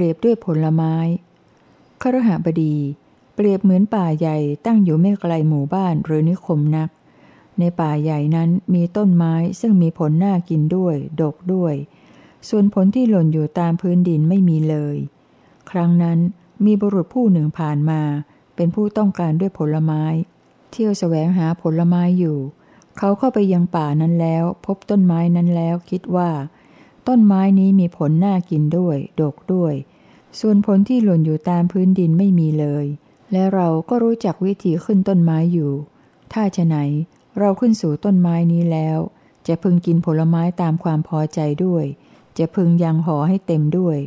ปรียบด้วยผลไม้ครหบดี เปรียบเหมือนป่าใหญ่ตั้งอยู่ไม่ไกลหมู่บ้านหรือนิคมนัก ในป่าใหญ่นั้นมีต้นไม้ซึ่งมีผลน่ากินด้วย ดกด้วย ส่วนผลที่หล่นอยู่ตามพื้นดินไม่มีเลย ครั้งนั้นมีบุรุษผู้หนึ่งผ่านมา เป็นผู้ต้องการด้วยผลไม้ เที่ยวแสวงหาผลไม้อยู่ เขาเข้าไปยังป่านั้นแล้ว พบต้นไม้นั้นแล้วคิดว่า ต้นไม้นี้มีผลน่ากินด้วย ดกด้วย ส่วนผลที่หล่นอยู่ตามพื้นดินไม่มีเลย และเราก็รู้จักวิธีขึ้นต้นไม้อยู่ ถ้าจะไหน เราขึ้นสู่ต้นไม้นี้แล้ว จะพึงกินผลไม้ตามความพอใจด้วย จะพึงยังห่อให้เต็มด้วย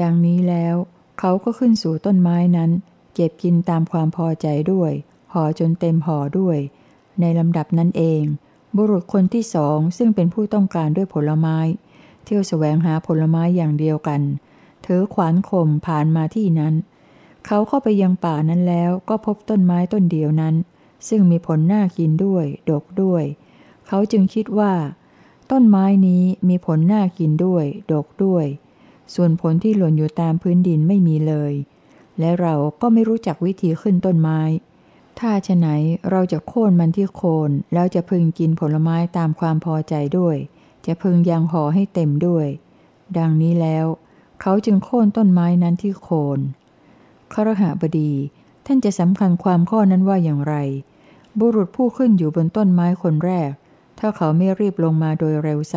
ดังนี้แล้ว เขาก็ขึ้นสู่ต้นไม้นั้น เก็บกินตามความพอใจด้วยห่อจนเต็มห่อด้วย ในลำดับนั้นเอง บุรุษคนที่สองซึ่งเป็นผู้ต้องการด้วยผลไม้ เที่ยวแสวงหาผลไม้อย่างเดียวกัน ถือขวานข่มผ่านมาที่นั้น เขาเข้าไปยังป่านั้นแล้วก็พบต้นไม้ต้นเดียวนั้น ซึ่งมีผลน่ากินด้วย ดกด้วย เขาจึงคิดว่า ต้นไม้นี้มีผลน่ากินด้วย ดกด้วย ส่วนผลที่หล่นอยู่ตามพื้นดินไม่มีเลย และเราก็ไม่รู้จักวิธีขึ้นต้นไม้ถ้าฉะไหนเราจะโค่นมันที่โคนแล้วจะพึงกินผลไม้ตามความพอใจด้วย จะพึงยังห่อให้เต็มด้วย ดังนี้แล้ว เขาจึงโค่นต้นไม้นั้นที่โคนครหบดีท่านจะสำคัญความข้อนั้นว่าอย่างไร บุรุษผู้ขึ้นอยู่บนต้นไม้คนแรก ถ้าเขาไม่รีบลงมาโดยเร็วไซ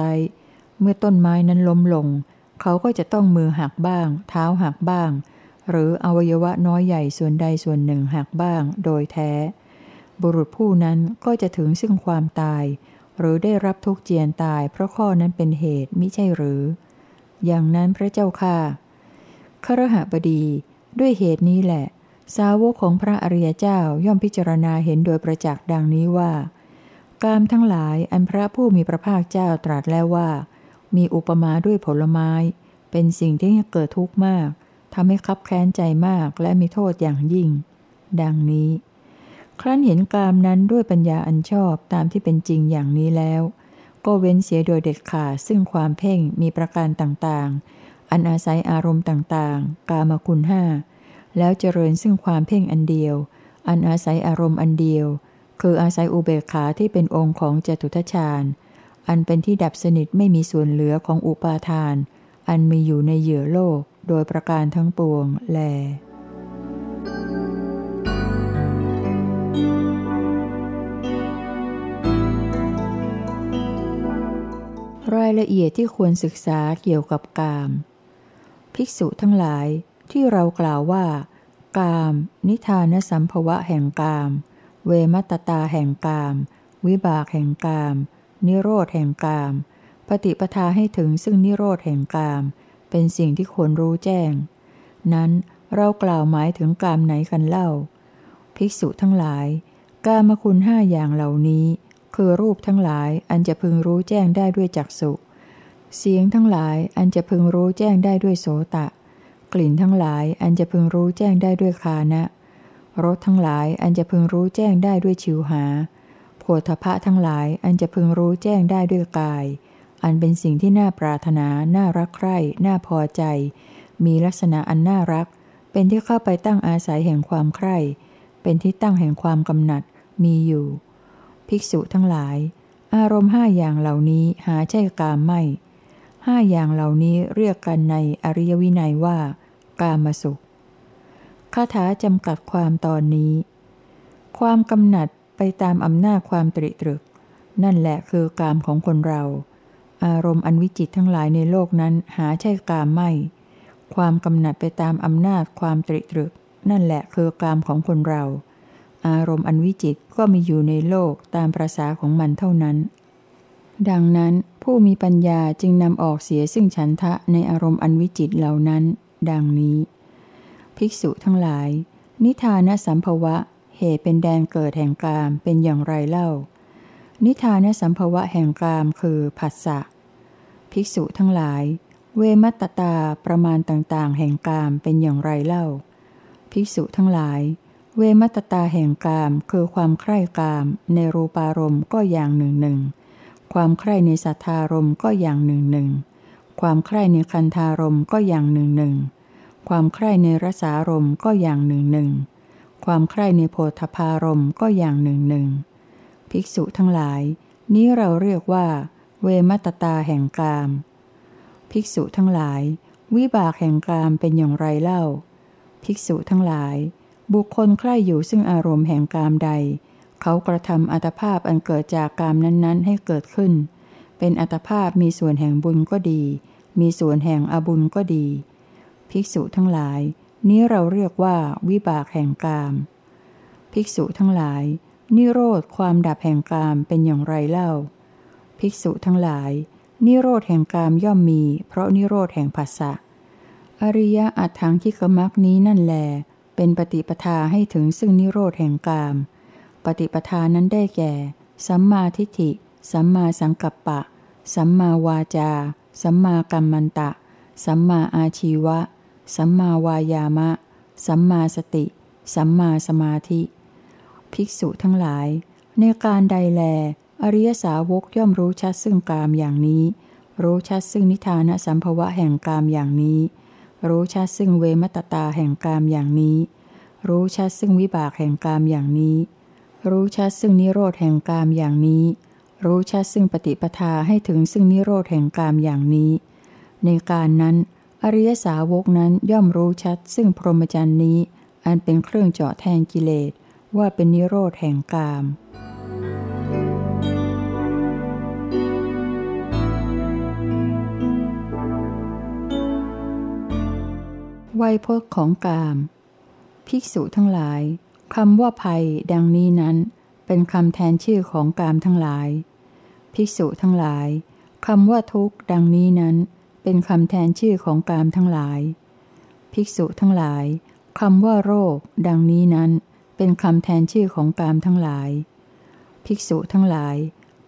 เมื่อต้นไม้นั้นล้มลง เขาก็จะต้องมือหักบ้าง เท้าหักบ้าง หรืออวัยวะน้อยใหญ่ส่วนใดส่วนหนึ่งหักบ้าง โดยแท้ บุรุษผู้นั้นก็จะถึงซึ่งความตาย หรือได้รับทุกข์เจียนตายเพราะข้อนั้นเป็นเหตุมิใช่หรือ อย่างนั้นพระเจ้าค่ะครหบดีด้วยเหตุนี้แหละ สาวกของพระอริยเจ้าย่อมพิจารณาเห็นโดยประจักษ์ดังนี้ว่า กามทั้งหลายอันพระผู้มีพระภาคเจ้าตรัสแล้วว่า มีอุปมาด้วยผลไม้ เป็นสิ่งที่เกิดทุกข์มากทำให้คับแค้นใจมากและมีโทษอย่างยิ่ง ดังนี้ ครั้นเห็นกามนั้นด้วยปัญญาอันชอบตามที่เป็นจริงอย่างนี้แล้ว ก็เว้นเสียโดยเด็ดขาดซึ่งความเพ่งมีประการต่างๆ อันอาศัยอารมณ์ต่างๆ กามคุณห้าแล้วเจริญซึ่งความเพ่งอันเดียว อันอาศัยอารมณ์อันเดียว คืออาศัยอุเบกขาที่เป็นองค์ของจตุทชาญ อันเป็นที่ดับสนิทไม่มีส่วนเหลือของอุปาทาน อันมีอยู่ในเหยื่อโลก โดยประการทั้งปวงแล รายละเอียดที่ควรศึกษาเกี่ยวกับกาม ภิกษุทั้งหลายที่เรากล่าวว่า กาม นิทานสัมภวะแห่งกาม เวมัตตาแห่งกาม วิบากแห่งกาม นิโรธแห่งกาม ปฏิปทาให้ถึงซึ่งนิโรธแห่งกาม เป็นสิ่งที่ควรรู้แจ้ง นั้นเรากล่าวหมายถึงกามไหนกันเล่า ภิกษุทั้งหลาย กามคุณห้าอย่างเหล่านี้ คือรูปทั้งหลายอันจะพึงรู้แจ้งได้ด้วยจักสุเสียงทั้งหลายอันจะพึงรู้แจ้งได้ด้วยโสตะ กลิ่นทั้งหลายอันจะพึงรู้แจ้งได้ด้วยคานะรสทั้งหลายอันจะพึงรู้แจ้งได้ด้วยชิวหาโผฏฐะทั้งหลายอันจะพึงรู้แจ้งได้ด้วยกาย อันเป็นสิ่งที่น่าปรารถนา น่ารักใคร่ น่าพอใจ มีลักษณะอันน่ารัก เป็นที่เข้าไปตั้งอาศัยแห่งความใคร่ เป็นที่ตั้งแห่งความกำหนัด มีอยู่ ภิกษุทั้งหลาย อารมณ์ห้าอย่างเหล่านี้หาใช่กามไม่ห้าอย่างเหล่านี้เรียกกันในอริยวินัยว่า กามสุขคาถาจำกัดความตอนนี้ ความกำหนัดไปตามอำนาจความตริตรึก นั่นแหละคือกามของคนเรา อารมณ์อันวิจิตทั้งหลายในโลกนั้นหาใช่กามไม่ ความกำหนัดไปตามอำนาจความตริตรึก นั่นแหละคือกามของคนเรา อารมณ์อันวิจิตก็มีอยู่ในโลกตามประษาของมันเท่านั้น ดังนั้นผู้มีปัญญาจึงนำออกเสียซึ่งฉันทะในอารมณ์อันวิจิตเหล่านั้น ดังนี้ ภิกษุทั้งหลาย นิทานสัมภวะ เหตุเป็นแดนเกิดแห่งกามเป็นอย่างไรเล่า นิทานสัมภวะแห่งกามคือผัสสะภิกษุทั้งหลาย เวมัตตาประมาณต่างๆ แห่งกามเป็นอย่างไรเล่า ภิกษุทั้งหลาย เวมัตตาแห่งกามคือความใคร่กาม ในรูปารมณ์ก็อย่างหนึ่งหนึ่ง ความใคร่ในสัทธารมณ์ก็อย่างหนึ่งหนึ่ง ความใคร่ในคันธารมณ์ก็อย่างหนึ่งหนึ่ง ความใคร่ในรสารมก็อย่างหนึ่งหนึ่ง ความใคร่ในโพธพารมก็อย่างหนึ่งหนึ่ง ภิกษุทั้งหลาย นี้เราเรียกว่า เวมัตตาแห่งกาม ภิกษุทั้งหลาย วิบากแห่งกามเป็นอย่างไรเล่า ภิกษุทั้งหลาย บุคคลใคร่อยู่ซึ่งอารมณ์แห่งกามใด เขากระทำอัตภาพอันเกิดจากกามนั้นๆ ให้เกิดขึ้น เป็นอัตภาพมีส่วนแห่งบุญก็ดี มีส่วนแห่งอบุญก็ดี ภิกษุทั้งหลาย นี้เราเรียกว่าวิบากแห่งกาม ภิกษุทั้งหลาย นิโรธความดับแห่งกามเป็นอย่างไรเล่า ภิกษุทั้งหลาย นิโรธแห่งกามย่อมมี เพราะนิโรธแห่งภาษะอริยะอัตถังคิกมักนี้นั่นแล เป็นปฏิปทาให้ถึงซึ่งนิโรธแห่งกาม ปฏิปทานั้นได้แก่ สัมมาทิฏฐิ สัมมาสังกัปปะ สัมมาวาจา สัมมากัมมันตะ สัมมาอาชีวะ สัมมาวายามะ สัมมาสติ สัมมาสมาธิ ภิกษุทั้งหลาย ในการใดแล อริยสาวกย่อมรู้ชัดซึ่งกามอย่างนี้ รู้ชัดซึ่งนิทานสัมภวะแห่งกามอย่างนี้ รู้ชัดซึ่งเวมตตาแห่งกามอย่างนี้ รู้ชัดซึ่งวิบากแห่งกามอย่างนี้ รู้ชัดซึ่งนิโรธแห่งกามอย่างนี้ รู้ชัดซึ่งปฏิปทาให้ถึงซึ่งนิโรธแห่งกามอย่างนี้ ในการนั้นอริยสาวกนั้นย่อมรู้ชัดซึ่งพรหมจรรย์นี้ อันเป็นเครื่องเจาะแทงกิเลสว่าเป็นนิโรธแห่งกาม ไวยพจน์ของกาม ภิกษุทั้งหลายคำว่าภัยดังนี้นั้น เป็นคำแทนชื่อของกามทั้งหลาย ภิกษุทั้งหลายคำว่าทุกข์ดังนี้นั้น เป็นคำแทนชื่อของกามทั้งหลาย ภิกษุทั้งหลายคำว่าโรค ดังนี้นั้น เป็นคำแทนชื่อของกามทั้งหลาย ภิกษุทั้งหลาย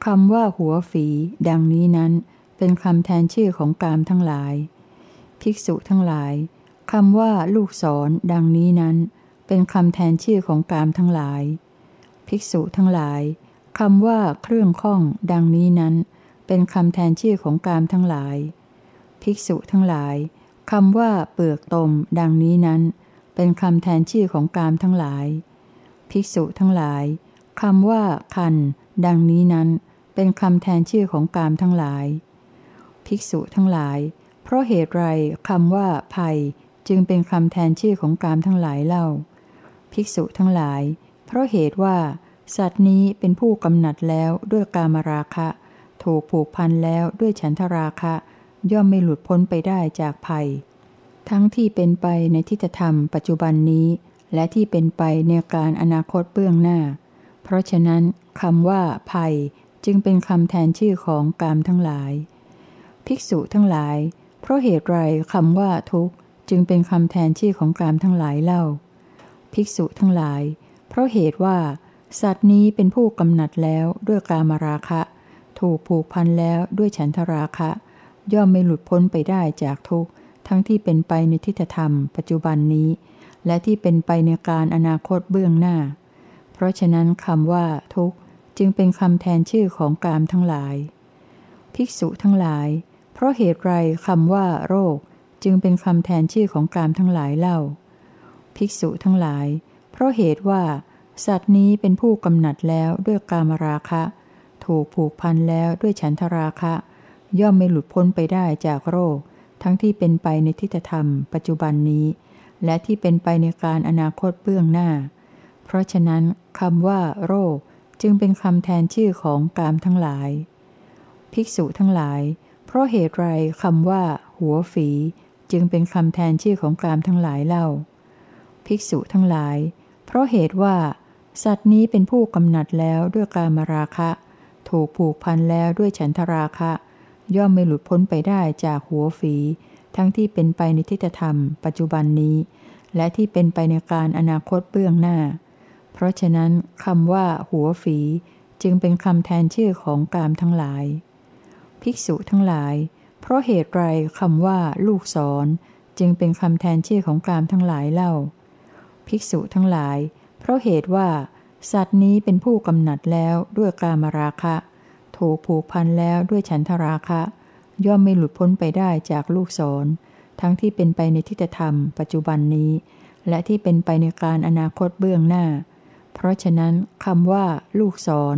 คำว่าหัวฝี ดังนี้นั้น เป็นคำแทนชื่อของกามทั้งหลาย ภิกษุทั้งหลาย คำว่าลูกศรดังนี้นั้น เป็นคำแทนชื่อของกามทั้งหลาย ภิกษุทั้งหลายคำว่าเครื่องข้อง ดังนี้นั้น เป็นคำแทนชื่อของกามทั้งหลาย ภิกษุทั้งหลายคำว่าเปลือกตม ดังนี้นั้น เป็นคำแทนชื่อของกามทั้งหลาย ภิกษุทั้งหลายคำว่าคัน ดังนี้นั้น เป็นคำแทนชื่อของกามทั้งหลาย ภิกษุทั้งหลาย เพราะเหตุไรคำว่าภัย จึงเป็นคำแทนชื่อของกามทั้งหลายเล่า ภิกษุทั้งหลาย เพราะเหตุว่า สัตว์นี้เป็นผู้กำหนัดแล้วด้วยกามราคะ ถูกผูกพันแล้วด้วยฉันทราคะ ย่อมไม่หลุดพ้นไปได้จากภัย ทั้งที่เป็นไปในทิฏฐธรรมปัจจุบันนี้ และที่เป็นไปในการอนาคตเบื้องหน้า เพราะฉะนั้นคำว่า ภัยจึงเป็นคำแทนชื่อของกามทั้งหลาย ภิกษุทั้งหลาย เพราะเหตุไรคำว่าทุกข์ จึงเป็นคำแทนชื่อของกามทั้งหลายเล่า ภิกษุทั้งหลาย เพราะเหตุว่า สัตว์นี้เป็นผู้กำหนัดแล้วด้วยกามราคะ ถูกผูกพันแล้วด้วยฉันทราคะ ย่อมไม่หลุดพ้นไปได้จากทุกทั้งที่เป็นไปในทิฏฐธรรม ปัจจุบันนี้ และที่เป็นไปในการอนาคตเบื้องหน้า เพราะฉะนั้นคำว่า ทุกจึงเป็นคำแทนชื่อของกามทั้งหลาย ภิกษุทั้งหลาย เพราะเหตุไรคำว่า โรค จึงเป็นคำแทนชื่อของกามทั้งหลายเล่า ภิกษุทั้งหลาย เพราะเหตุว่า สัตว์นี้เป็นผู้กำหนัดแล้วด้วยกามราคะ ถูกผูกพันแล้วด้วยฉันทราคะ ย่อมไม่หลุดพ้นไปได้จากโรค ทั้งที่เป็นไปในทิฏฐธรรม ปัจจุบันนี้ และที่เป็นไปในการอนาคตเบื้องหน้า เพราะฉะนั้นคำว่า โรคจึงเป็นคำแทนชื่อของกามทั้งหลาย ภิกษุทั้งหลาย เพราะเหตุไรคำว่า หัวฝี จึงเป็นคำแทนชื่อของกามทั้งหลายเล่า ภิกษุทั้งหลาย เพราะเหตุว่า สัตว์นี้เป็นผู้กำหนัดแล้วด้วยกามราคะ ถูกผูกพันแล้วด้วยฉันทราคะ ย่อมไม่หลุดพ้นไปได้จากหัวฝี ทั้งที่เป็นไปในทิฏฐธรรม ปัจจุบันนี้ และที่เป็นไปในการอนาคตเบื้องหน้า เพราะฉะนั้นคำว่า หัวฝีจึงเป็นคำแทนชื่อของกามทั้งหลาย ภิกษุทั้งหลาย เพราะเหตุไรคำว่า ลูกศรจึงเป็นคำแทนชื่อของกามทั้งหลายเล่า ภิกษุทั้งหลาย เพราะเหตุว่า สัตว์นี้เป็นผู้กำหนัดแล้วด้วยกามราคะ ถูกผูกพันแล้วด้วยฉันทราคะ ย่อมไม่หลุดพ้นไปได้จากลูกศร ทั้งที่เป็นไปในทิฏฐธรรมปัจจุบันนี้ และที่เป็นไปในการอนาคตเบื้องหน้า เพราะฉะนั้นคำว่า ลูกศร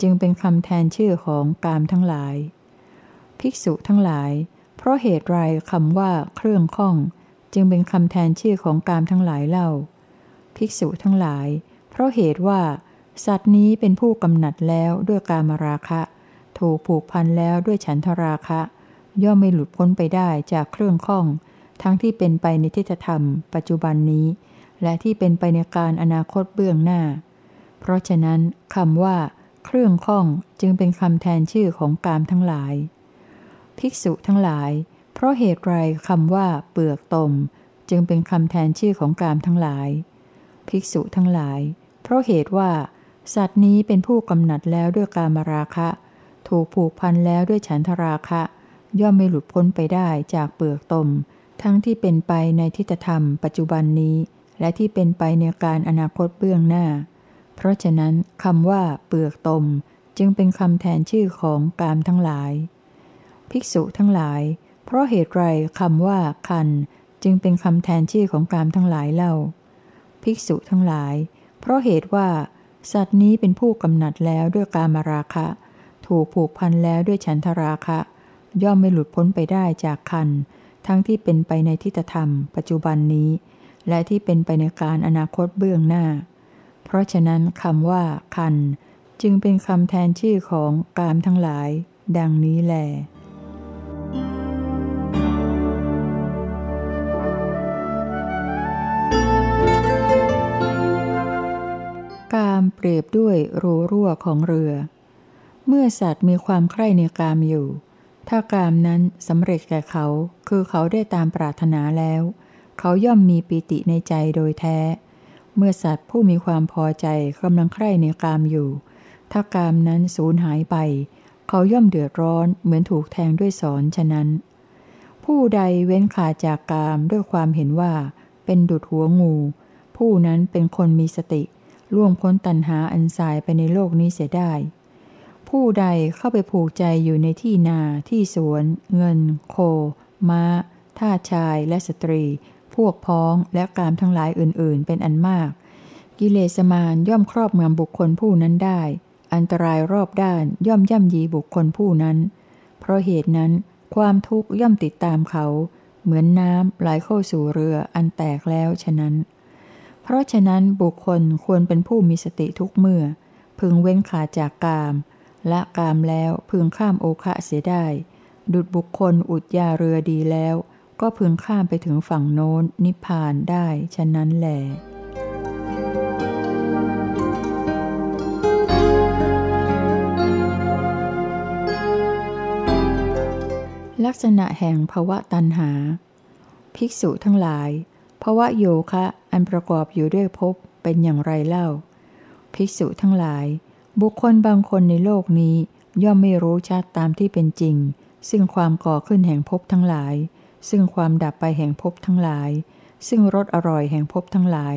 จึงเป็นคำแทนชื่อของกามทั้งหลาย ภิกษุทั้งหลาย เพราะเหตุไรคำว่าเครื่องข้อง จึงเป็นคำแทนชื่อของกามทั้งหลายเล่า ภิกษุทั้งหลาย เพราะเหตุว่า สัตว์นี้เป็นผู้กำหนัดแล้วด้วยกามราคะ ถูกผูกพันแล้วด้วยฉันทราคะ ย่อมไม่หลุดพ้นไปได้จากเครื่องข้อง ทั้งที่เป็นไปในทิฏฐธรรม ปัจจุบันนี้ และที่เป็นไปในการอนาคตเบื้องหน้า เพราะฉะนั้นคำว่า เครื่องข้องจึงเป็นคำแทนชื่อของกามทั้งหลาย ภิกษุทั้งหลาย เพราะเหตุไรคำว่าเปลือกตม จึงเป็นคำแทนชื่อของกามทั้งหลาย ภิกษุทั้งหลาย เพราะเหตุว่า สัตว์นี้เป็นผู้กำหนัดแล้วด้วยกามราคะ ถูกผูกพันแล้วด้วยฉันทราคะ ย่อมไม่หลุดพ้นไปได้จากเปลือกตม ทั้งที่เป็นไปในทิฏฐธรรมปัจจุบันนี้ และที่เป็นไปในการอนาคตเบื้องหน้า เพราะฉะนั้นคำว่าเปลือกตมจึงเป็นคำแทนชื่อของกามทั้งหลาย ภิกษุทั้งหลาย เพราะเหตุไรคำว่า คัน จึงเป็นคำแทนชื่อของกามทั้งหลายเล่า ภิกษุทั้งหลาย เพราะเหตุว่า สัตว์นี้เป็นผู้กำหนัดแล้วด้วยกามราคะ ถูกผูกพันแล้วด้วยฉันทราคะ ย่อมไม่หลุดพ้นไปได้จากคัน ทั้งที่เป็นไปในทิฏฐธรรม ปัจจุบันนี้ และที่เป็นไปในการอนาคตเบื้องหน้า เพราะฉะนั้นคำว่า คัน จึงเป็นคำแทนชื่อของกามทั้งหลาย ดังนี้แหล กามเปรียบด้วยรูรั่วของเรือ เมื่อสัตว์มีความใคร่ในกามอยู่ ถ้ากามนั้นสำเร็จแก่เขา คือเขาได้ตามปรารถนาแล้ว เขาย่อมมีปิติในใจโดยแท้ เมื่อสัตว์ผู้มีความพอใจกำลังใคร่ในกามอยู่ ถ้ากามนั้นสูญหายไป เขาย่อมเดือดร้อนเหมือนถูกแทงด้วยสอนฉะนั้น ผู้ใดเว้นขาจากกามด้วยความเห็นว่า เป็นดุดหัวงู ผู้นั้นเป็นคนมีสติ ล่วงพ้นตัณหาอันสายไปในโลกนี้เสียได้ ผู้ใดเข้าไปผูกใจอยู่ในที่นาที่สวน เงิน โค ม้าท่าชายและสตรี พวกพ้องและกามทั้งหลายอื่นๆ เป็นอันมาก กิเลสมารย่อมครอบงำบุคคลผู้นั้นได้ อันตรายรอบด้านย่อมย่ำยีบุคคลผู้นั้น เพราะเหตุนั้นความทุกข์ย่อมติดตามเขา เหมือนน้ำไหลเข้าสู่เรืออันแตกแล้วฉะนั้น ราะฉะนั้นบุคคลควรเป็นผู้มีสติทุกเมื่อ พึงเว้นขาจากกาม และกามแล้วพึงข้ามโอคะเสียได้ ดุดบุคคลอุดยาเรือดีแล้ว ก็พึงข้ามไปถึงฝั่งโน้นนิพพานได้ฉะนั้นแหละลักษณะแห่งภวะตันหา ภิกษุทั้งหลาย ภวะโยคะอันประกอบอยู่ด้วยภพเป็นอย่างไรเล่า ภิกษุทั้งหลาย บุคคลบางคนในโลกนี้ ย่อมไม่รู้ชัดตามที่เป็นจริง ซึ่งความก่อขึ้นแห่งภพทั้งหลาย ซึ่งความดับไปแห่งภพทั้งหลาย ซึ่งรสอร่อยแห่งภพทั้งหลาย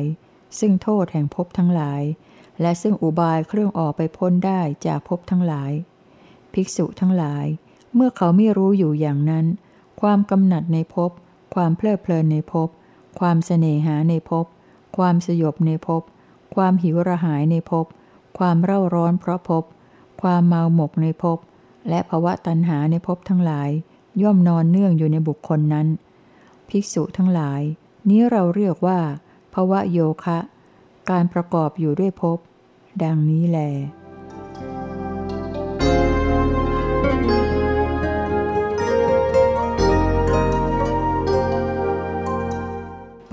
ซึ่งโทษแห่งภพทั้งหลาย และซึ่งอุบายเครื่องออกไปพ้นได้จากภพทั้งหลาย ภิกษุทั้งหลาย เมื่อเขาไม่รู้อยู่อย่างนั้น ความกำหนัดในภพความเพลิดเพลินในภพ ความเสน่หาในภพ ความสยบในภพ ความหิวระหายในภพ ความเร่าร้อนเพราะภพ ความเมาหมกในภพ และภวะตัณหาในภพทั้งหลาย ย่อมนอนเนื่องอยู่ในบุคคลนั้น ภิกษุทั้งหลาย นี้เราเรียกว่าภวะโยคะ การประกอบอยู่ด้วยภพ ดังนี้แล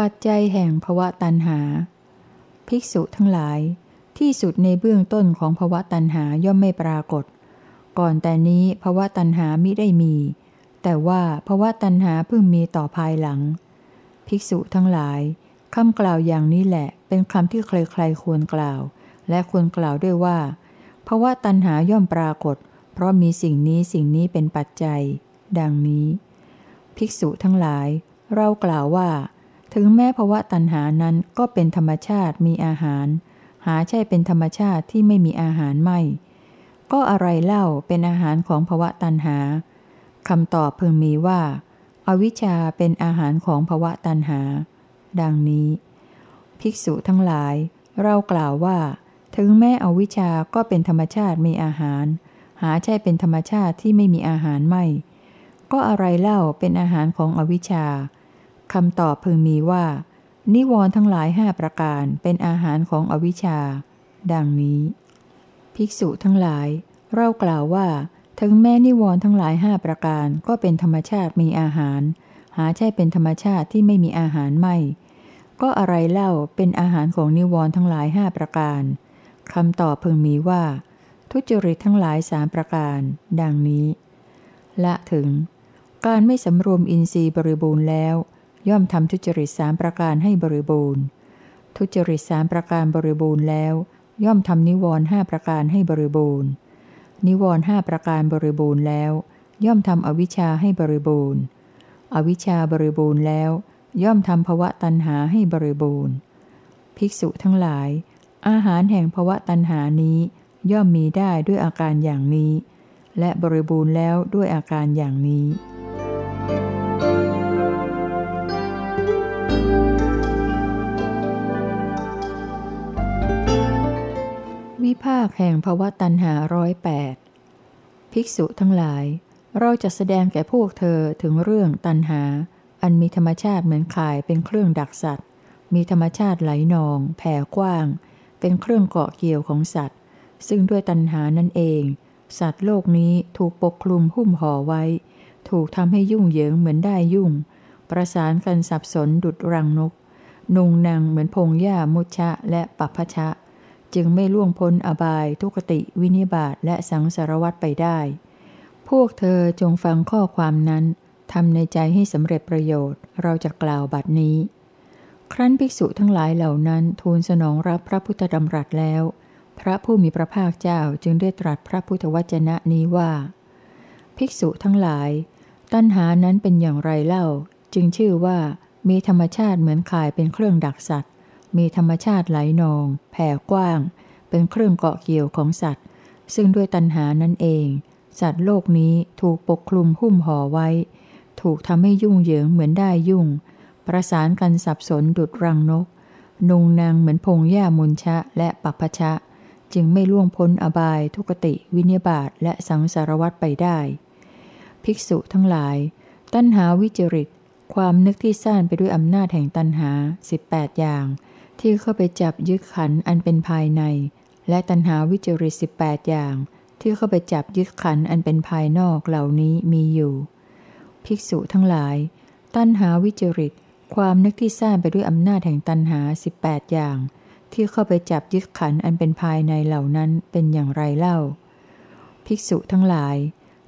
ปัจจัยแห่งภวะตันหา ภิกษุทั้งหลาย ที่สุดในเบื้องต้นของภวะตันหาย่อมไม่ปรากฏ ก่อนแต่นี้ภวะตันหามิได้มี แต่ว่าภาวะตัณหาเพิ่งมีต่อภายหลัง ภิกษุทั้งหลายคำกล่าวอย่างนี้แหละ เป็นคำที่ใครๆควรกล่าว และควรกล่าวด้วยว่าภาวะตัณหาย่อมปรากฏ เพราะมีสิ่งนี้สิ่งนี้เป็นปัจจัย ดังนี้ ภิกษุทั้งหลาย เรากล่าวว่า ถึงแม้ภาวะตัณหานั้นก็เป็นธรรมชาติมีอาหาร หาใช่เป็นธรรมชาติที่ไม่มีอาหารไม่ ก็อะไรเล่าเป็นอาหารของภาวะตัณหาคำตอบพึงมีว่า อวิชชาเป็นอาหารของภวะตันหา ดังนี้ ภิกษุทั้งหลาย เรากล่าวว่า ถึงแม้อวิชชาก็เป็นธรรมชาติมีอาหาร หาใช่เป็นธรรมชาติที่ไม่มีอาหารไม่ ก็อะไรเล่าเป็นอาหารของอวิชชา คำตอบพึงมีว่า นิวรณ์ทั้งหลายห้าประการเป็นอาหารของอวิชชา ดังนี้ ภิกษุทั้งหลาย เรากล่าวว่า ถึงแม้นิวรณ์ทั้งหลายห้าประการก็เป็นธรรมชาติมีอาหาร หาใช่เป็นธรรมชาติที่ไม่มีอาหารไม่ ก็อะไรเล่าเป็นอาหารของนิวรณ์ทั้งหลายห้าประการคำตอบพึงมีว่า ทุจริตทั้งหลายสามประการ ดังนี้ ละถึง การไม่สำรวมอินทรีย์บริบูรณ์แล้ว ย่อมทำทุจริตสามประการให้บริบูรณ์ ทุจริตสามประการบริบูรณ์แล้ว ย่อมทำนิวรณ์ห้าประการให้บริบูรณ์ นิวรณ์ห้าประการบริบูรณ์แล้ว ย่อมทำอวิชชาให้บริบูรณ์ อวิชชาบริบูรณ์แล้ว ย่อมทำภวะตัณหาให้บริบูรณ์ ภิกษุทั้งหลาย อาหารแห่งภวะตัณหานี้ ย่อมมีได้ด้วยอาการอย่างนี้ และบริบูรณ์แล้วด้วยอาการอย่างนี้ ภาคแห่งภวตันหาร้อยแปดภิกษุทั้งหลาย เราจะแสดงแก่พวกเธอถึงเรื่องตันหา อันมีธรรมชาติเหมือนข่ายเป็นเครื่องดักสัตว์ มีธรรมชาติไหลนอง แผ่กว้าง เป็นเครื่องเกาะเกี่ยวของสัตว์ ซึ่งด้วยตันหานั่นเอง สัตว์โลกนี้ถูกปกคลุมหุ้มห่อไว้ ถูกทำให้ยุ่งเหยิงเหมือนได้ยุ่ง ประสานกันสับสนดุดรังนก นุงนางเหมือนพงหญ้ามุชะและปัพชะ จึงไม่ล่วงพ้นอบาย ทุกติ วินิบาตและสังสารวัตไปได้ พวกเธอจงฟังข้อความนั้นทำในใจให้สำเร็จประโยชน์ เราจะกล่าวบัดนี้ ครั้นภิกษุทั้งหลายเหล่านั้นทูลสนองรับพระพุทธดำรัสแล้ว พระผู้มีพระภาคเจ้าจึงได้ตรัสพระพุทธวจนะนี้ว่า ภิกษุทั้งหลาย ตัณหานั้นเป็นอย่างไรเล่า จึงชื่อว่ามีธรรมชาติเหมือนข่ายเป็นเครื่องดักสัตว์ มีธรรมชาติไหลนอง แผ่กว้าง เป็นเครื่องเกาะเกี่ยวของสัตว์ ซึ่งด้วยตัณหานั่นเอง สัตว์โลกนี้ถูกปกคลุมหุ้มห่อไว้ ถูกทำให้ยุ่งเหยิงเหมือนได้ยุ่ง ประสานกันสับสนดุดรังนก นุงนางเหมือนพงหญ้ามุนชะและปัปชะ จึงไม่ล่วงพ้นอบายทุกติ วินิบาตและสังสารวัตไปได้ ภิกษุทั้งหลาย ตัณหาวิจริตความนึกที่สร้างไปด้วยอำนาจแห่งตัณหา 18 อย่าง ที่เข้าไปจับยึดขันอันเป็นภายใน และตัณหาวิจริตสิบแปดอย่าง ที่เข้าไปจับยึดขันอันเป็นภายนอกเหล่านี้มีอยู่ ภิกษุทั้งหลาย ตัณหาวิจริตความนึกที่สร้างไปด้วยอำนาจแห่งตัณหาสิบแปดอย่าง ที่เข้าไปจับยึดขันอันเป็นภายในเหล่านั้นเป็นอย่างไรเล่า ภิกษุทั้งหลาย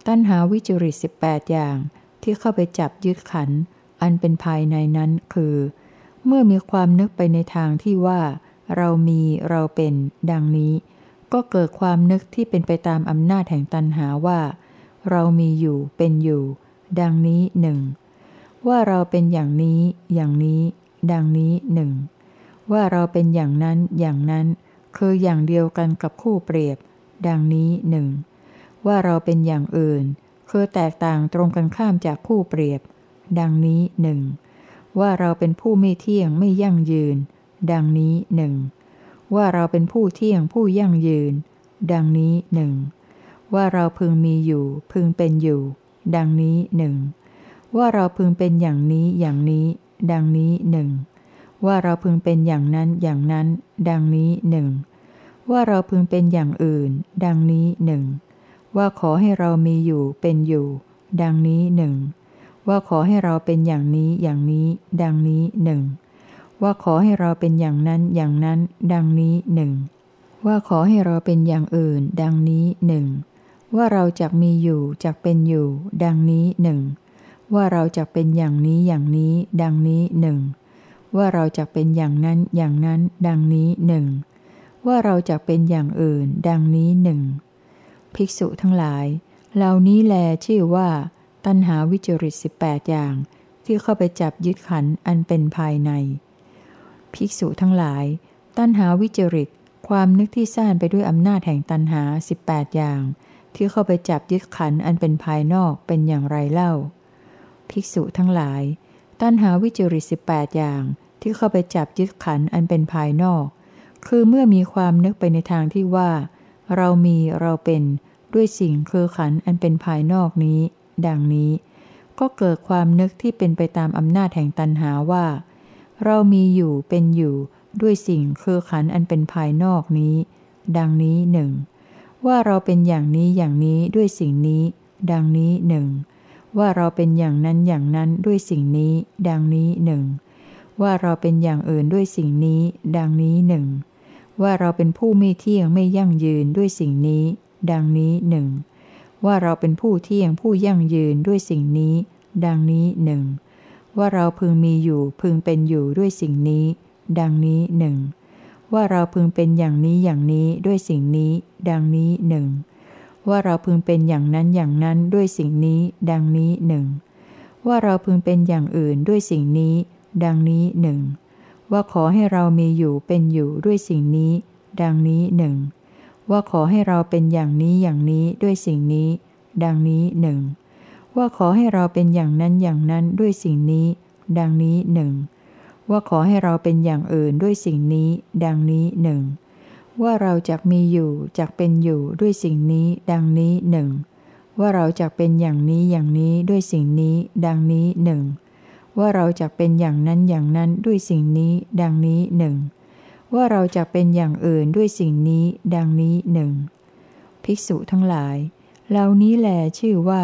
ตัณหาวิจริตสิบแปดอย่าง ที่เข้าไปจับยึดขันอันเป็นภายในนั้นคือ เมื่อมีความนึกไปในทางที่ว่า เรามีเราเป็น ดังนี้ ก็เกิดความนึกที่เป็นไปตามอำนาจแห่งตันหาว่า เรามีอยู่เป็นอยู่ ดังนี้หนึ่งว่าเราเป็นอย่างนี้ อย่างนี้ ดังนี้หนึ่งว่าเราเป็นอย่างนั้นอย่างนั้น คืออย่างเดียวกันกับคู่เปรียบ ดังนี้หนึ่งว่าเราเป็นอย่างอื่น คือแตกต่างตรงกันข้ามจากคู่เปรียบ ดังนี้หนึ่ง ว่าเราเป็นผู้ไม่เที่ยงไม่ยั่งยืน ดังนี้หนึ่งว่าเราเป็นผู้เที่ยงผู้ยั่งยืน ดังนี้หนึ่งว่าเราพึงมีอยู่ พึงเป็นอยู่ ดังนี้หนึ่งว่าเราพึงเป็นอย่างนี้อย่างนี้ ดังนี้หนึ่งว่าเราพึงเป็นอย่างนั้นอย่างนั้น ดังนี้หนึ่งว่าเราพึงเป็นอย่างอื่น ดังนี้หนึ่งว่าขอให้เรามีอยู่เป็นอยู่ ดังนี้หนึ่ง ว่าขอให้เราเป็นอย่างนี้อย่างนี้ ดังนี้หนึ่งว่าขอให้เราเป็นอย่างนั้นอย่างนั้น ดังนี้หนึ่งว่าขอให้เราเป็นอย่างอื่น ดังนี้หนึ่งว่าเราจะมีอยู่จะเป็นอยู่ ดังนี้หนึ่งว่าเราจะเป็นอย่างนี้อย่างนี้ ดังนี้หนึ่งว่าเราจะเป็นอย่างนั้นอย่างนั้น ดังนี้หนึ่งว่าเราจะเป็นอย่างอื่น ดังนี้หนึ่งภิกษุทั้งหลาย เหล่านี้แลชื่อว่า ตัณหาวิจริตสิบแปดอย่างที่เข้าไปจับยึดขันอันเป็นภายใน ภิกษุทั้งหลาย ตัณหาวิจริต ความนึกที่สร้างไปด้วยอำนาจแห่งตัณหาสิบแปดอย่าง ที่เข้าไปจับยึดขันอันเป็นภายนอกเป็นอย่างไรเล่า ภิกษุทั้งหลาย ตัณหาวิจริตสิบแปดอย่างที่เข้าไปจับยึดขันอันเป็นภายนอก คือเมื่อมีความนึกไปในทางที่ว่า เรามีเราเป็นด้วยสิ่งคือขันอันเป็นภายนอกนี้ ดังนี้ ก็เกิดความนึกที่เป็นไปตามอำนาจแห่งตัณหาว่า เรามีอยู่เป็นอยู่ด้วยสิ่งคือขันอันเป็นภายนอกนี้ ดังนี้หนึ่งว่าเราเป็นอย่างนี้อย่างนี้ด้วยสิ่งนี้ ดังนี้หนึ่งว่าเราเป็นอย่างนั้นอย่างนั้นด้วยสิ่งนี้ ดังนี้หนึ่งว่าเราเป็นอย่างอื่นด้วยสิ่งนี้ ดังนี้หนึ่งว่าเราเป็นผู้ไม่เที่ยงไม่ยั่งยืนด้วยสิ่งนี้ ดังนี้หนึ่ง ว่าเราเป็นผู้เที่ยงผู้ยั่งยืนด้วยสิ่งนี้ ดังนี้หนึ่งว่าเราพึงมีอยู่พึงเป็นอยู่ด้วยสิ่งนี้ ดังนี้หนึ่งว่าเราพึงเป็นอย่างนี้อย่างนี้ด้วยสิ่งนี้ ดังนี้หนึ่งว่าเราพึงเป็นอย่างนั้นอย่างนั้นด้วยสิ่งนี้ ดังนี้หนึ่งว่าเราพึงเป็นอย่างอื่นด้วยสิ่งนี้ ดังนี้หนึ่งว่าขอให้เรามีอยู่เป็นอยู่ด้วยสิ่งนี้ ดังนี้หนึ่ง ว่าขอให้เราเป็นอย่างนี้อย่างนี้ด้วยสิ่งนี้ ดังนี้หนึ่งว่าขอให้เราเป็นอย่างนั้นอย่างนั้นด้วยสิ่งนี้ ดังนี้หนึ่งว่าขอให้เราเป็นอย่างอื่นด้วยสิ่งนี้ ดังนี้หนึ่งว่าเราจะมีอยู่จะเป็นอยู่ด้วยสิ่งนี้ ดังนี้หนึ่งว่าเราจะเป็นอย่างนี้อย่างนี้ด้วยสิ่งนี้ ดังนี้หนึ่งว่าเราจะเป็นอย่างนั้นอย่างนั้นด้วยสิ่งนี้ ดังนี้หนึ่ง ว่าเราจะเป็นอย่างอื่นด้วยสิ่งนี้ดังนี้หนึ่งภิกษุทั้งหลาย เหล่านี้แลชื่อว่า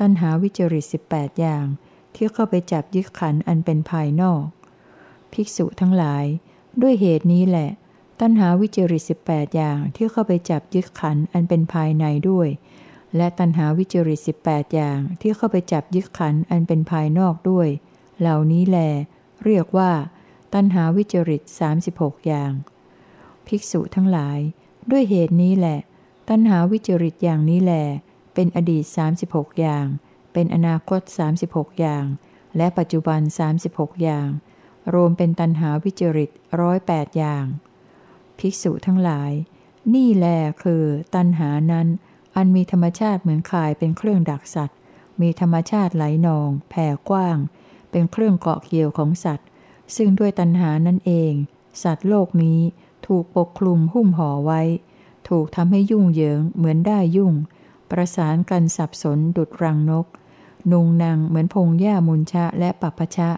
ตัณหาวิจริตสิบแปดอย่าง ที่เข้าไปจับยึดขันอันเป็นภายนอก ภิกษุทั้งหลาย ด้วยเหตุนี้แหละ ตัณหาวิจริตสิบแปดอย่างที่เข้าไปจับยึดขันอันเป็นภายในด้วย และตัณหาวิจริตสิบแปดอย่างที่เข้าไปจับยึดขันอันเป็นภายนอกด้วย เหล่านี้แล เรียกว่า ตัณหาวิจริตสาสิบหกอย่าง ภิกษุทั้งหลาย ด้วยเหตุนี้แหละ ตัณหาวิจริตอย่างนี้แหลเป็นอดีตสาสิบหกอย่าง เป็นอนาคตสาสิบหกอย่าง และปัจจุบันสาสิบหกอย่าง รวมเป็นตันหาวิจริตร้อยแปดอย่าง ภิกษุทั้งหลาย นี่แลคือตันหานั้น อันมีธรรมชาติเหมือนขายเป็นเครื่องดักสัตว์ มีธรรมชาติไหลนอง แผ่กว้าง เป็นเครื่องเกาะเกี่ยวของสัตว์ ซึ่งด้วยตันหานั่นเอง สัตว์โลกนี้ถูกปกคลุมหุ้มห่อไว้ ถูกทำให้ยุ่งเหยิงเหมือนได้ยุ่ง ประสานกันสับสนดุดรังนก นุงนางเหมือนพงหญ้ามุนชะและปัปปชะ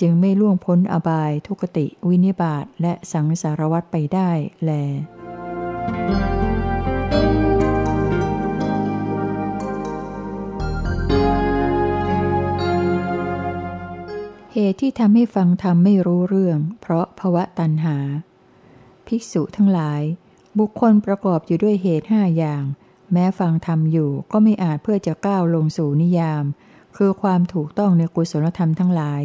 จึงไม่ล่วงพ้นอบายทุกติวินิบาตและสังสารวัตไปได้แล เหตุที่ทำให้ฟังธรรมไม่รู้เรื่อง เพราะภวะตัณหา ภิกษุทั้งหลาย บุคคลประกอบอยู่ด้วยเหตุห้าอย่าง แม้ฟังธรรมอยู่ก็ไม่อาจเพื่อจะก้าวลงสู่นิยาม คือความถูกต้องในกุศลธรรมทั้งหลาย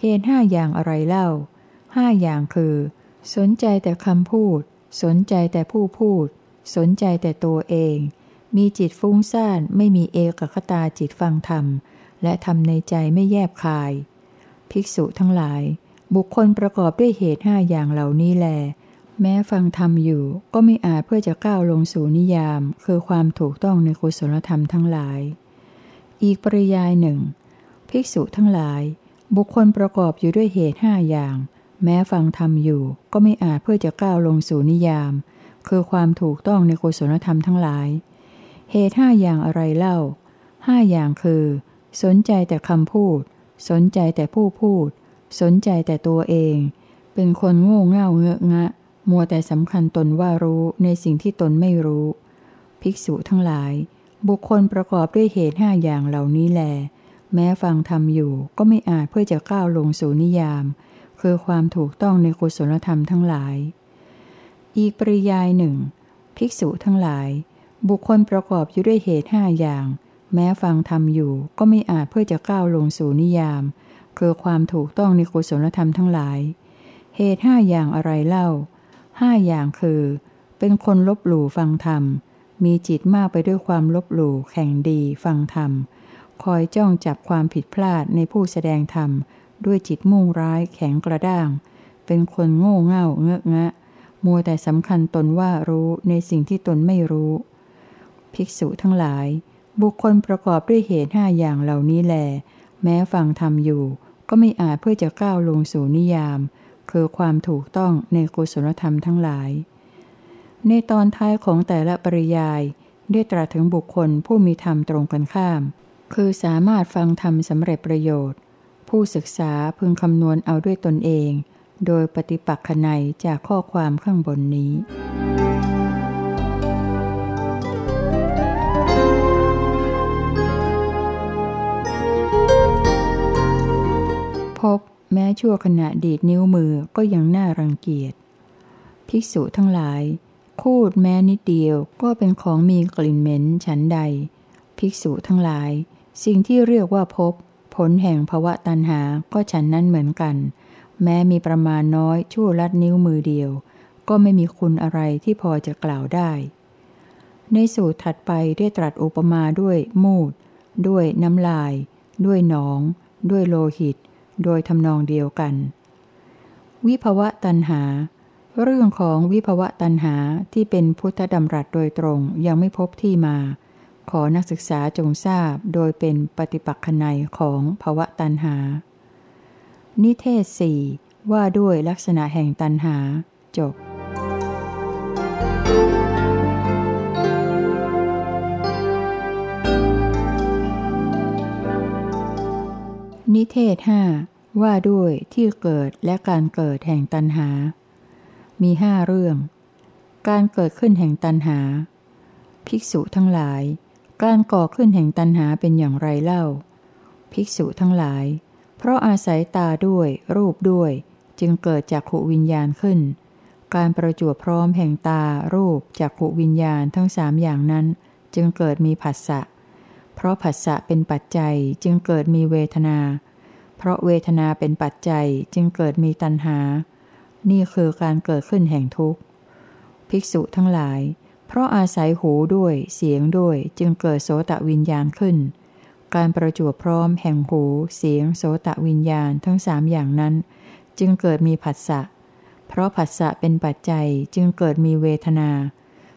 เหตุห้าอย่างอะไรเล่าห้าอย่างคือ สนใจแต่คำพูด สนใจแต่ผู้พูด สนใจแต่ตัวเอง มีจิตฟุ้งซ่านไม่มีเอกคตาจิตฟังธรรม และทำในใจไม่แยบคาย ภิกษุทั้งหลาย บุคคลประกอบด้วยเหตุห้าอย่างเหล่านี้แล แม้ฟังธรรมอยู่ก็ไม่อาจเพื่อจะก้าวลงสู่นิยาม คือความถูกต้องในกุศลธรรมทั้งหลาย อีกปริยายหนึ่ง ภิกษุทั้งหลาย บุคคลประกอบอยู่ด้วยเหตุห้าอย่าง แม้ฟังธรรมอยู่ก็ไม่อาจเพื่อจะก้าวลงสู่นิยาม คือความถูกต้องในกุศลธรรมทั้งหลาย เหตุห้าอย่างอะไรเล่าห้าอย่างคือ สนใจแต่คำพูด สนใจแต่ผู้พูด สนใจแต่ตัวเอง เป็นคนโง่เง่าเงอะงะ มัวแต่สำคัญตนว่ารู้ในสิ่งที่ตนไม่รู้ ภิกษุทั้งหลาย บุคคลประกอบด้วยเหตุห้าอย่างเหล่านี้แล แม้ฟังธรรมอยู่ก็ไม่อาจเพื่อจะก้าวลงสู่นิยาม คือความถูกต้องในกุศลธรรมทั้งหลาย อีกปริยายหนึ่งภิกษุทั้งหลาย บุคคลประกอบอยู่ด้วยเหตุห้าอย่าง แม้ฟังธรรมอยู่ก็ไม่อาจเพื่อจะก้าวลงสู่นิยาม คือความถูกต้องในกุศลธรรมทั้งหลาย เหตุห้าอย่างอะไรเล่าห้าอย่างคือ เป็นคนลบหลู่ฟังธรรม มีจิตมากไปด้วยความลบหลู่แข่งดีฟังธรรม คอยจ้องจับความผิดพลาดในผู้แสดงธรรม ด้วยจิตมุ่งร้ายแข็งกระด้าง เป็นคนโง่เง่าเงอะงะ มัวแต่สำคัญตนว่ารู้ในสิ่งที่ตนไม่รู้ ภิกษุทั้งหลาย บุคคลประกอบด้วยเหตุห้าอย่างเหล่านี้แล แม้ฟังธรรมอยู่ ก็ไม่อาจเพื่อจะก้าวลงสู่นิยาม คือความถูกต้องในกุศลธรรมทั้งหลาย ในตอนท้ายของแต่ละปริยาย ได้ตรัสถึงบุคคลผู้มีธรรมตรงกันข้าม คือสามารถฟังธรรมสำเร็จประโยชน์ ผู้ศึกษาพึงคำนวณเอาด้วยตนเอง โดยปฏิปักษณัยจากข้อความข้างบนนี้ บแม้ชั่วขณะดีดนิ้วมือก็ยังน่ารังเกียจ ภิกษุทั้งหลาย คูดแม้นิดเดียวก็เป็นของมีกลิ่นเหม็นฉันใด ภิกษุทั้งหลาย สิ่งที่เรียกว่าพบ ผลแห่งภวะตันหาก็ฉันนั้นเหมือนกัน แม้มีประมาณน้อยชั่วลัดนิ้วมือเดียว ก็ไม่มีคุณอะไรที่พอจะกล่าวได้ ในสูตรถัดไปได้ตรัสอุปมาด้วยมูด ด้วยน้ำลาย ด้วยหนอง ด้วยโลหิต โดยทำนองเดียวกัน วิภวะตันหา เรื่องของวิภวะตันหาที่เป็นพุทธดำรัสโดยตรงยังไม่พบที่มา ขอนักศึกษาจงทราบโดยเป็นปฏิปักษ์ในของภวะตันหา นิเทศสี่ว่าด้วยลักษณะแห่งตันหาจบ นิเทศห้าว่าด้วยที่เกิดและการเกิดแห่งตันหา มีห้าเรื่อง การเกิดขึ้นแห่งตันหา ภิกษุทั้งหลาย การก่อขึ้นแห่งตันหาเป็นอย่างไรเล่า ภิกษุทั้งหลาย เพราะอาศัยตาด้วยรูปด้วย จึงเกิดจากขวิญญาณขึ้น การประจวบพร้อมแห่งตารูปจากขวิญญาณทั้งสามอย่างนั้น จึงเกิดมีผัสสะเพราะผัสสะเป็นปัจจัยจึงเกิดมีเวทนา เพราะเวทนาเป็นปัจจัยจึงเกิดมีตัณหา นี่คือการเกิดขึ้นแห่งทุกข์ ภิกษุทั้งหลาย เพราะอาศัยหูด้วยเสียงด้วยจึงเกิดโสตวิญญาณขึ้น การประจวบพร้อมแห่งหูเสียงโสตวิญญาณทั้งสามอย่างนั้น จึงเกิดมีผัสสะ เพราะผัสสะเป็นปัจจัยจึงเกิดมีเวทนา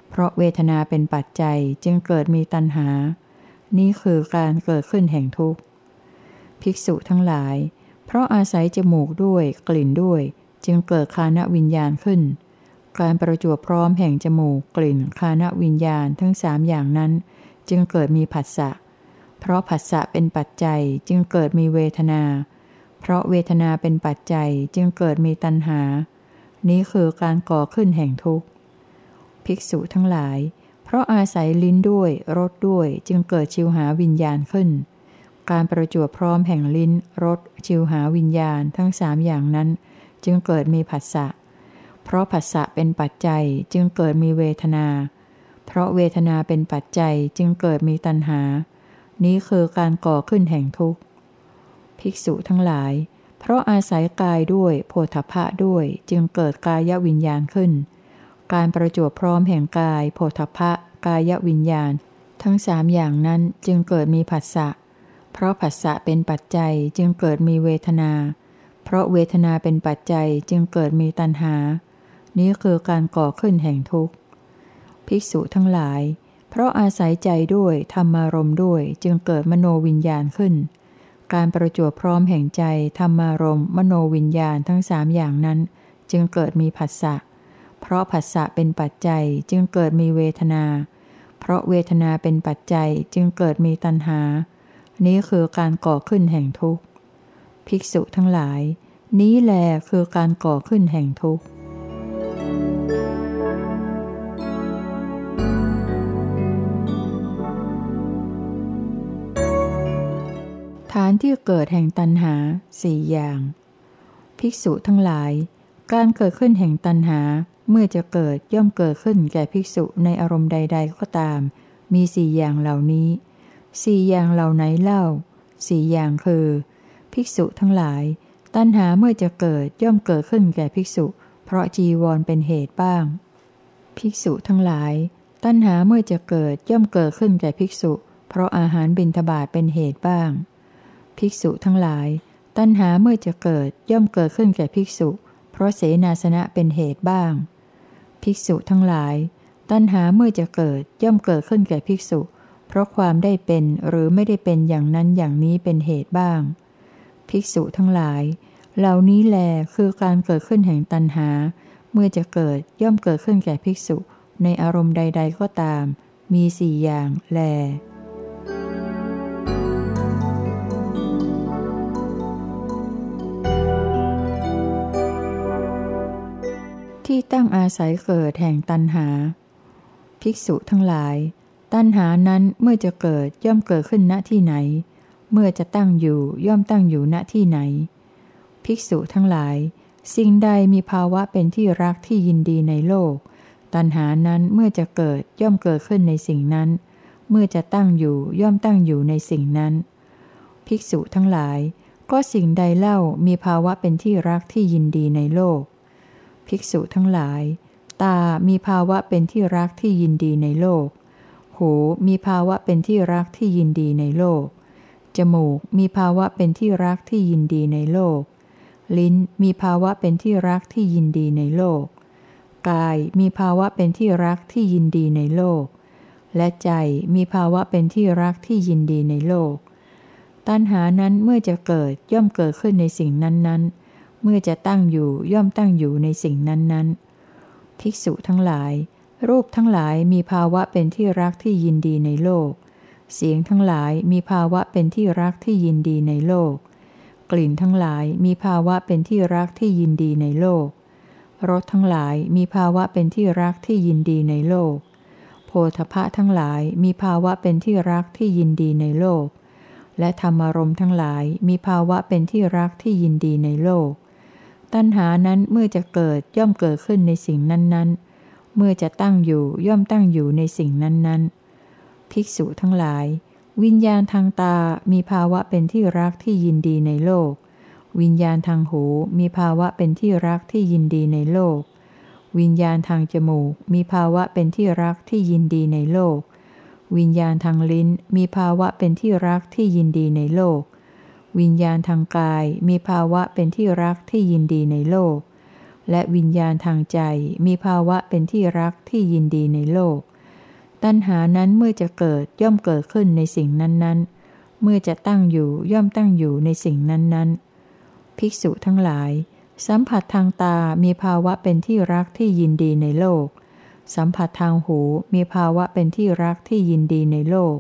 เพราะเวทนาเป็นปัจจัยจึงเกิดมีตัณหา นี่คือการเกิดขึ้นแห่งทุกข์ ภิกษุทั้งหลาย เพราะอาศัยจมูกด้วยกลิ่นด้วย จึงเกิดคานวิญญาณขึ้น การประจวบพร้อมแห่งจมูกกลิ่นคานวิญญาณทั้งสามอย่างนั้น จึงเกิดมีผัสสะ เพราะผัสสะเป็นปัจจัยจึงเกิดมีเวทนา เพราะเวทนาเป็นปัจจัยจึงเกิดมีตัณหา นี้คือการก่อขึ้นแห่งทุกข์ ภิกษุทั้งหลาย เพราะอาศัยลิ้นด้วยรสด้วยจึงเกิดชิวหาวิญญาณขึ้น การประจวบพร้อมแห่งลิ้นรสชิวหาวิญญาณทั้งสามอย่างนั้น จึงเกิดมีผัสสะ เพราะผัสสะเป็นปัจจัยจึงเกิดมีเวทนา เพราะเวทนาเป็นปัจจัยจึงเกิดมีตัณหา นี้คือการก่อขึ้นแห่งทุกข์ ภิกษุทั้งหลาย เพราะอาศัยกายด้วยโพธพะด้วยจึงเกิดกายวิญญาณขึ้น การประจวบพร้อมแห่งกายโพธพะกายวิญญาณ ทั้งสามอย่างนั้นจึงเกิดมีผัสสะ เพราะผัสสะเป็นปัจจัยจึงเกิดมีเวทนา เพราะเวทนาเป็นปัจจัยจึงเกิดมีตัณหา นี้คือการก่อขึ้นแห่งทุกข์ ภิกษุทั้งหลาย เพราะอาศัยใจด้วยธรรมารมด้วยจึงเกิดมโนวิญญาณขึ้น การประจวบพร้อมแห่งใจธรรมารมมโนวิญญาณทั้งสามอย่างนั้น จึงเกิดมีผัสสะ เพราะผัสสะเป็นปัจจัยจึงเกิดมีเวทนา เพราะเวทนาเป็นปัจจัยจึงเกิดมีตัณหา นี้คือการก่อขึ้นแห่งทุกข์ ภิกษุทั้งหลาย นี้แลคือการก่อขึ้นแห่งทุกข์ฐานที่เกิดแห่งตันหาสี่อย่าง ภิกษุทั้งหลาย การเกิดขึ้นแห่งตันหาเมื่อจะเกิดย่อมเกิดขึ้นแก่ภิกษุในอารมณ์ใด ๆ ก็ตาม มีสี่อย่างเหล่านี้ สี่อย่างเหล่าไหนเล่า สี่อย่างคือ ภิกษุทั้งหลาย ตัณหาเมื่อจะเกิดย่อมเกิดขึ้นแก่ภิกษุ เพราะจีวรเป็นเหตุบ้าง ภิกษุทั้งหลาย ตัณหาเมื่อจะเกิดย่อมเกิดขึ้นแก่ภิกษุ เพราะอาหารบิณฑบาตเป็นเหตุบ้าง ภิกษุทั้งหลาย ตัณหาเมื่อจะเกิดย่อมเกิดขึ้นแก่ภิกษุ เพราะเสนาสนะเป็นเหตุบ้าง ภิกษุทั้งหลาย ตัณหาเมื่อจะเกิดย่อมเกิดขึ้นแก่ภิกษุเพราะความได้เป็นหรือไม่ได้เป็นอย่างนั้นอย่างนี้เป็นเหตุบ้าง ภิกษุทั้งหลาย เหล่านี้แลคือการเกิดขึ้นแห่งตัณหา เมื่อจะเกิดย่อมเกิดขึ้นแก่ภิกษุ ในอารมณ์ใด ๆก็ตาม มีสี่อย่างแลที่ตั้งอาศัยเกิดแห่งตัณหา ภิกษุทั้งหลาย ตัณหานั้นเมื่อจะเกิดย่อมเกิดขึ้นณที่ไหน เมื่อจะตั้งอยู่ย่อมตั้งอยู่ณที่ไหน ภิกษุทั้งหลาย สิ่งใดมีภาวะเป็นที่รักที่ยินดีในโลก ตัณหานั้นเมื่อจะเกิดย่อมเกิดขึ้นในสิ่งนั้น เมื่อจะตั้งอยู่ย่อมตั้งอยู่ในสิ่งนั้น ภิกษุทั้งหลาย ก็สิ่งใดเล่ามีภาวะเป็นที่รักที่ยินดีในโลก ภิกษุทั้งหลาย ตามีภาวะเป็นที่รักที่ยินดีในโลก หูมีภาวะเป็นที่รักที่ยินดีในโลก จมูกมีภาวะเป็นที่รักที่ยินดีในโลก ลิ้นมีภาวะเป็นที่รักที่ยินดีในโลก กายมีภาวะเป็นที่รักที่ยินดีในโลก และใจมีภาวะเป็นที่รักที่ยินดีในโลก ตัณหานั้นเมื่อจะเกิดย่อมเกิดขึ้นในสิ่งนั้นๆ เมื่อจะตั้งอยู่ย่อมตั้งอยู่ในสิ่งนั้นๆ ภิกษุทั้งหลาย รูปทั้งหลายมีภาวะเป็นที่รักที่ยินดีในโลก เสียงทั้งหลายมีภาวะเป็นที่รักที่ยินดีในโลก กลิ่นทั้งหลายมีภาวะเป็นที่รักที่ยินดีในโลก รสทั้งหลายมีภาวะเป็นที่รักที่ยินดีในโลก โพธพะทั้งหลายมีภาวะเป็นที่รักที่ยินดีในโลก และธรรมารมทั้งหลายมีภาวะเป็นที่รักที่ยินดีในโลก ตัณหานั้นเมื่อจะเกิดย่อมเกิดขึ้นในสิ่งนั้นๆ เมื่อจะตั้งอยู่ย่อมตั้งอยู่ในสิ่งนั้นๆ ภิกษุทั้งหลาย วิญญาณทางตา มีภาวะเป็นที่รักที่ยินดีในโลก วิญญาณทางหู มีภาวะเป็นที่รักที่ยินดีในโลก วิญญาณทางจมูก มีภาวะเป็นที่รักที่ยินดีในโลก วิญญาณทางลิ้น มีภาวะเป็นที่รักที่ยินดีในโลก วิญญาณทางกาย มีภาวะเป็นที่รักที่ยินดีในโลก และวิญญาณทางใจมีภาวะเป็นที่รักที่ยินดีในโลก ตัณหานั้นเมื่อจะเกิดย่อมเกิดขึ้นในสิ่งนั้นๆ เมื่อจะตั้งอยู่ย่อมตั้งอยู่ในสิ่งนั้นๆ ภิกษุทั้งหลาย สัมผัสทางตา มีภาวะเป็นที่รักที่ยินดีในโลก สัมผัสทางหูมีภาวะเป็นที่รักที่ยินดีในโลก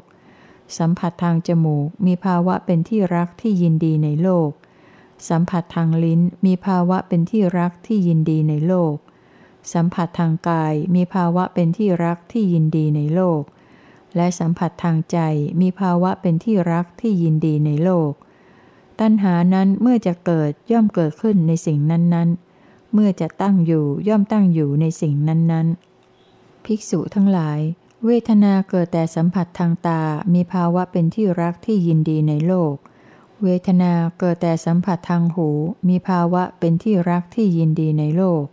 สัมผัสทางจมูกมีภาวะเป็นที่รักที่ยินดีในโลก สัมผัสทางลิ้นมีภาวะเป็นที่รักที่ยินดีในโลก สัมผัสทางกายมีภาวะเป็นที่รักที่ยินดีในโลก และสัมผัสทางใจมีภาวะเป็นที่รักที่ยินดีในโลก ตัณหานั้นเมื่อจะเกิดย่อมเกิดขึ้นในสิ่งนั้นๆ เมื่อจะตั้งอยู่ย่อมตั้งอยู่ในสิ่งนั้นๆ ภิกษุทั้งหลาย เวทนาเกิดแต่สัมผัสทางตา มีภาวะเป็นที่รักที่ยินดีในโลก เวทนาเกิดแต่สัมผัสทางหู มีภาวะเป็นที่รักที่ยินดีในโลก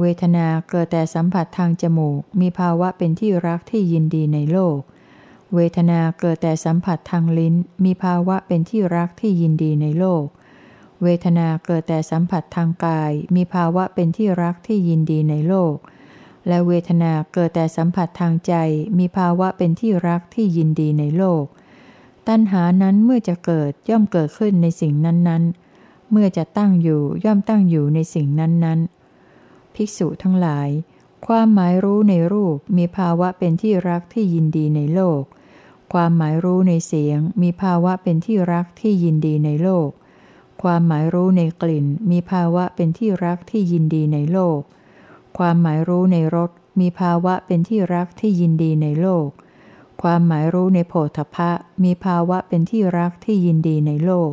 เวทนาเกิดแต่สัมผัสทางจมูก มีภาวะเป็นที่รักที่ยินดีในโลก เวทนาเกิดแต่สัมผัสทางลิ้น มีภาวะเป็นที่รักที่ยินดีในโลก เวทนาเกิดแต่สัมผัสทางกาย มีภาวะเป็นที่รักที่ยินดีในโลก และเวทนาเกิดแต่สัมผัสทางใจ มีภาวะเป็นที่รักที่ยินดีในโลก ตัณหานั้นเมื่อจะเกิดย่อมเกิดขึ้นในสิ่งนั้นๆ เมื่อจะตั้งอยู่ย่อมตั้งอยู่ในสิ่งนั้นๆ ภิกษุทั้งหลาย ความหมายรู้ในรูปมีภาวะเป็นที่รักที่ยินดีในโลก ความหมายรู้ในเสียง มีภาวะเป็นที่รักที่ยินดีในโลก ความหมายรู้ในกลิ่น มีภาวะเป็นที่รักที่ยินดีในโลก ความหมายรู้ในรสมีภาวะเป็นที่รักที่ยินดีในโลก ความหมายรู้ในโพธพะมีภาวะเป็นที่รักที่ยินดีในโลก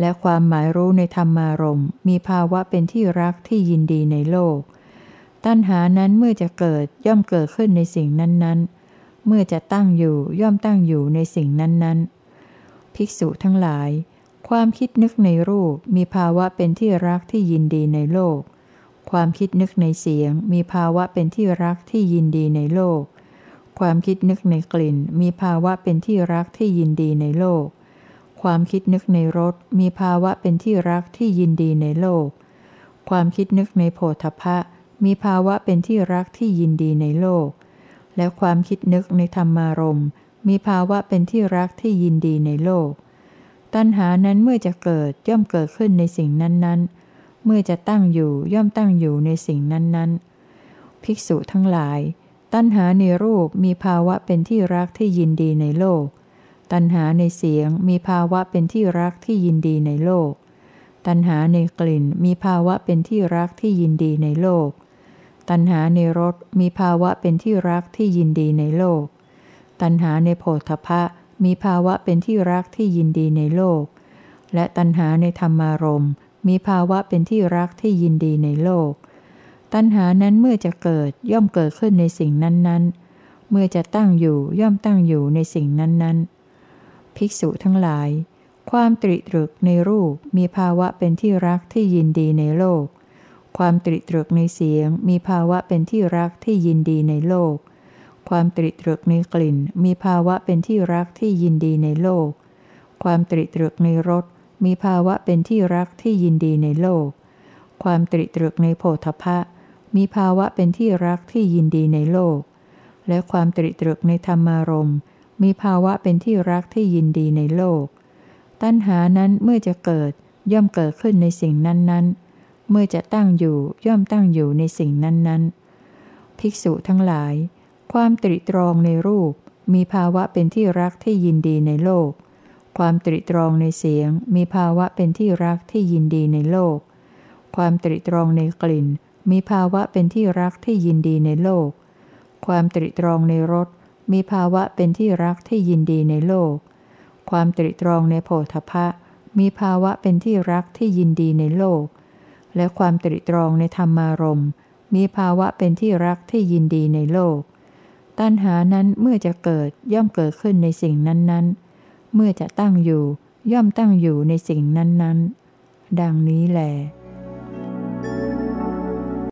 และความหมายรู้ในธรรมารมมีภาวะเป็นที่รักที่ยินดีในโลก ตัณหานั้นเมื่อจะเกิดย่อมเกิดขึ้นในสิ่งนั้นๆ เมื่อจะตั้งอยู่ย่อมตั้งอยู่ในสิ่งนั้นๆ ภิกษุทั้งหลาย ความคิดนึกในรูปมีภาวะเป็นที่รักที่ยินดีในโลก ความคิดนึกในเสียงมีภาวะเป็นที่รักที่ยินดีในโลก ความคิดนึกในกลิ่น มีภาวะเป็นที่รักที่ยินดีในโลก ความคิดนึกในรสมีภาวะเป็นที่รักที่ยินดีในโลก ความคิดนึกในโผฏฐะมีภาวะเป็นที่รักที่ยินดีในโลก และความคิดนึกในธรรมารมมีภาวะเป็นที่รักที่ยินดีในโลก ตัณหานั้นเมื่อจะเกิดย่อมเกิดขึ้นในสิ่งนั้นๆ เมื่อจะตั้งอยู่ย่อมตั้งอยู่ในสิ่งนั้นๆ ภิกษุทั้งหลาย ตัณหาในรูปมีภาวะเป็นที่รักที่ยินดีในโลก ตัณหาในเสียงมีภาวะเป็นที่รักที่ยินดีในโลก ตัณหาในกลิ่นมีภาวะเป็นที่รักที่ยินดีในโลก ตัณหาในรสมีภาวะเป็นที่รักที่ยินดีในโลก ตัณหาในโพธพะมีภาวะเป็นที่รักที่ยินดีในโลก และตัณหาในธรรมารมมีภาวะเป็นที่รักที่ยินดีในโลก ตัณหานั้นเมื่อจะเกิดย่อมเกิดขึ้นในสิ่งนั้นๆ เมื่อจะตั้งอยู่ย่อมตั้งอยู่ในสิ่งนั้นๆ ภิกษุทั้งหลาย ความตริตรึกในรูปมีภาวะเป็นที่รักที่ยินดีในโลก ความตริตรึกในเสียง มีภาวะเป็นที่รักที่ยินดีในโลก ความตริตรึกในกลิ่น มีภาวะเป็นที่รักที่ยินดีในโลก ความตริตรึกในรสมีภาวะเป็นที่รักที่ยินดีในโลก ความตริตรึกในโพธพะ มีภาวะเป็นที่รักที่ยินดีในโลก และความตริตรึกในธรรมารมณ์ มีภาวะเป็นที่รักที่ยินดีในโลก ตัณหานั้นเมื่อจะเกิดย่อมเกิดขึ้นในสิ่งนั้นๆ เมื่อจะตั้งอยู่ย่อมตั้งอยู่ในสิ่งนั้นๆ ภิกษุทั้งหลาย ความตริตรองในรูป มีภาวะเป็นที่รักที่ยินดีในโลก ความตริตรองในเสียง มีภาวะเป็นที่รักที่ยินดีในโลก ความตริตรองในกลิ่น มีภาวะเป็นที่รักที่ยินดีในโลก ความตริตรองในรสมีภาวะเป็นที่รักที่ยินดีในโลก ความตริตรองในโผฏฐะมีภาวะเป็นที่รักที่ยินดีในโลก และความตริตรองในธรรมารมณ์ มีภาวะเป็นที่รักที่ยินดีในโลก ตัณหานั้นเมื่อจะเกิดย่อมเกิดขึ้นในสิ่งนั้นๆ เมื่อจะตั้งอยู่ย่อมตั้งอยู่ในสิ่งนั้นๆ ดังนี้แหละ